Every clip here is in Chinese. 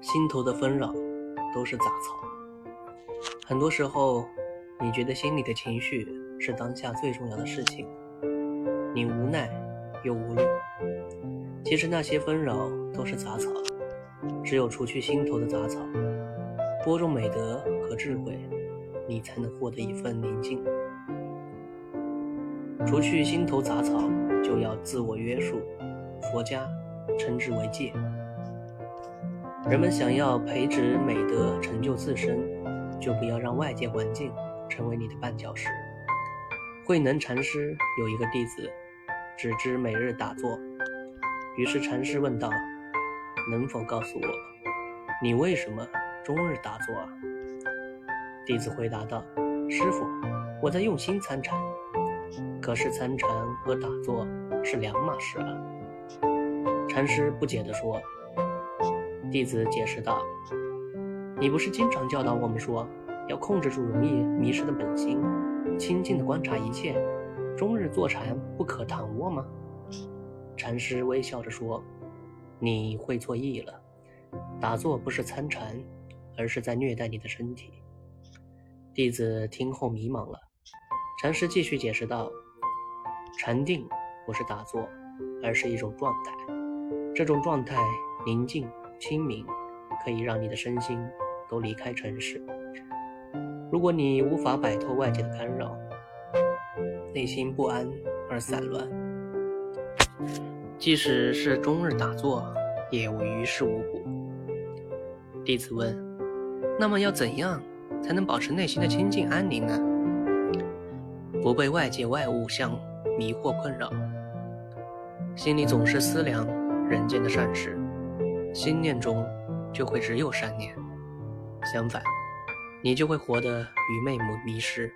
心头的纷扰都是杂草。很多时候，你觉得心里的情绪是当下最重要的事情，你无奈又无力。其实那些纷扰都是杂草，只有除去心头的杂草，播种美德和智慧，你才能获得一份宁静。除去心头杂草，就要自我约束，佛家称之为戒。人们想要培植美德、成就自身，就不要让外界环境成为你的绊脚石。慧能禅师有一个弟子，只知每日打坐。于是禅师问道：“能否告诉我，你为什么终日打坐啊？”弟子回答道：“师傅，我在用心参禅。可是参禅和打坐是两码事啊。”禅师不解地说。弟子解释道：“你不是经常教导我们说，要控制住容易迷失的本心，清静地观察一切，终日坐禅不可躺卧吗？”禅师微笑着说：“你会错意了，打坐不是参禅，而是在虐待你的身体。”弟子听后迷茫了。禅师继续解释道：“禅定不是打坐，而是一种状态，这种状态宁静。”清明可以让你的身心都离开尘世。如果你无法摆脱外界的干扰，内心不安而散乱，即使是终日打坐，也于事无补。弟子问：那么要怎样才能保持内心的清净安宁呢？不被外界外物相迷惑困扰，心里总是思量人间的善事。心念中就会只有善念，相反，你就会活得愚昧迷失。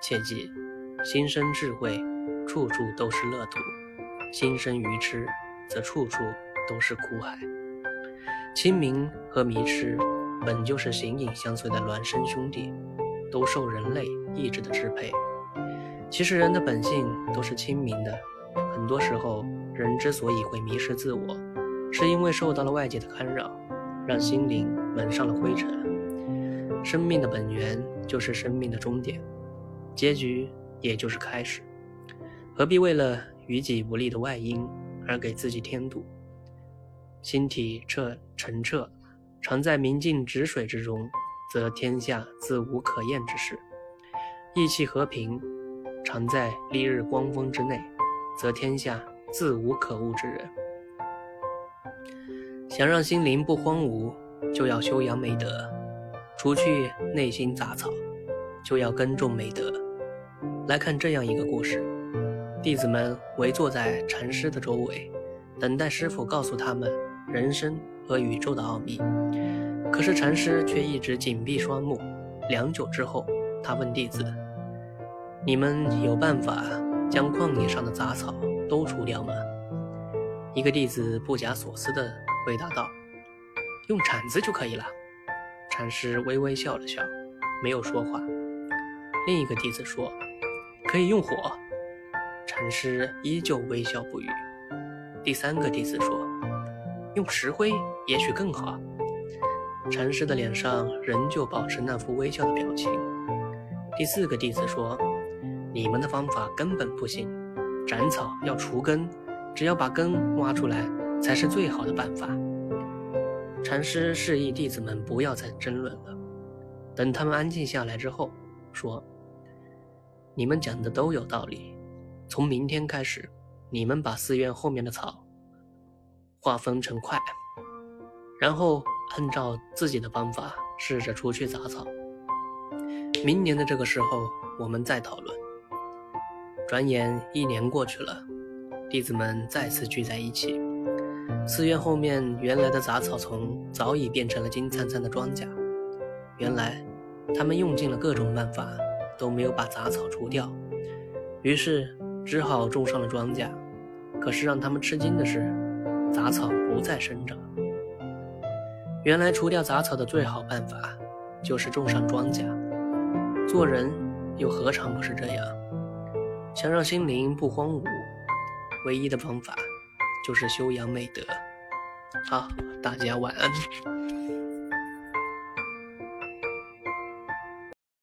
切记，心生智慧，处处都是乐土；心生愚痴，则处处都是苦海。清明和迷痴本就是形影相随的孪生兄弟，都受人类意志的支配。其实人的本性都是清明的，很多时候人之所以会迷失自我。是因为受到了外界的干扰，让心灵蒙上了灰尘。生命的本源就是生命的终点，结局也就是开始。何必为了于己不利的外因而给自己添堵？心体彻澄澈，常在明镜止水之中，则天下自无可厌之事；意气和平，常在丽日光风之内，则天下自无可恶之人。想让心灵不荒芜，就要修养美德；除去内心杂草，就要耕种美德。来看这样一个故事：弟子们围坐在禅师的周围，等待师傅告诉他们人生和宇宙的奥秘。可是禅师却一直紧闭双目。良久之后，他问弟子：“你们有办法将旷野上的杂草都除掉吗？”一个弟子不假思索地。回答道：“用铲子就可以了。”禅师微微笑了笑，没有说话。另一个弟子说：“可以用火。”禅师依旧微笑不语。第三个弟子说：“用石灰也许更好。”禅师的脸上仍旧保持那副微笑的表情。第四个弟子说：“你们的方法根本不行，斩草要除根，只要把根挖出来。”才是最好的办法。禅师示意弟子们不要再争论了。等他们安静下来之后，说：“你们讲的都有道理。从明天开始，你们把寺院后面的草划分成块，然后按照自己的方法试着除去杂草。明年的这个时候，我们再讨论。”转眼一年过去了，弟子们再次聚在一起。寺院后面原来的杂草丛早已变成了金灿灿的庄稼。原来，他们用尽了各种办法，都没有把杂草除掉，于是只好种上了庄稼。可是让他们吃惊的是，杂草不再生长。原来除掉杂草的最好办法，就是种上庄稼。做人又何尝不是这样？想让心灵不荒芜，唯一的方法就是修养美德。好，大家晚安。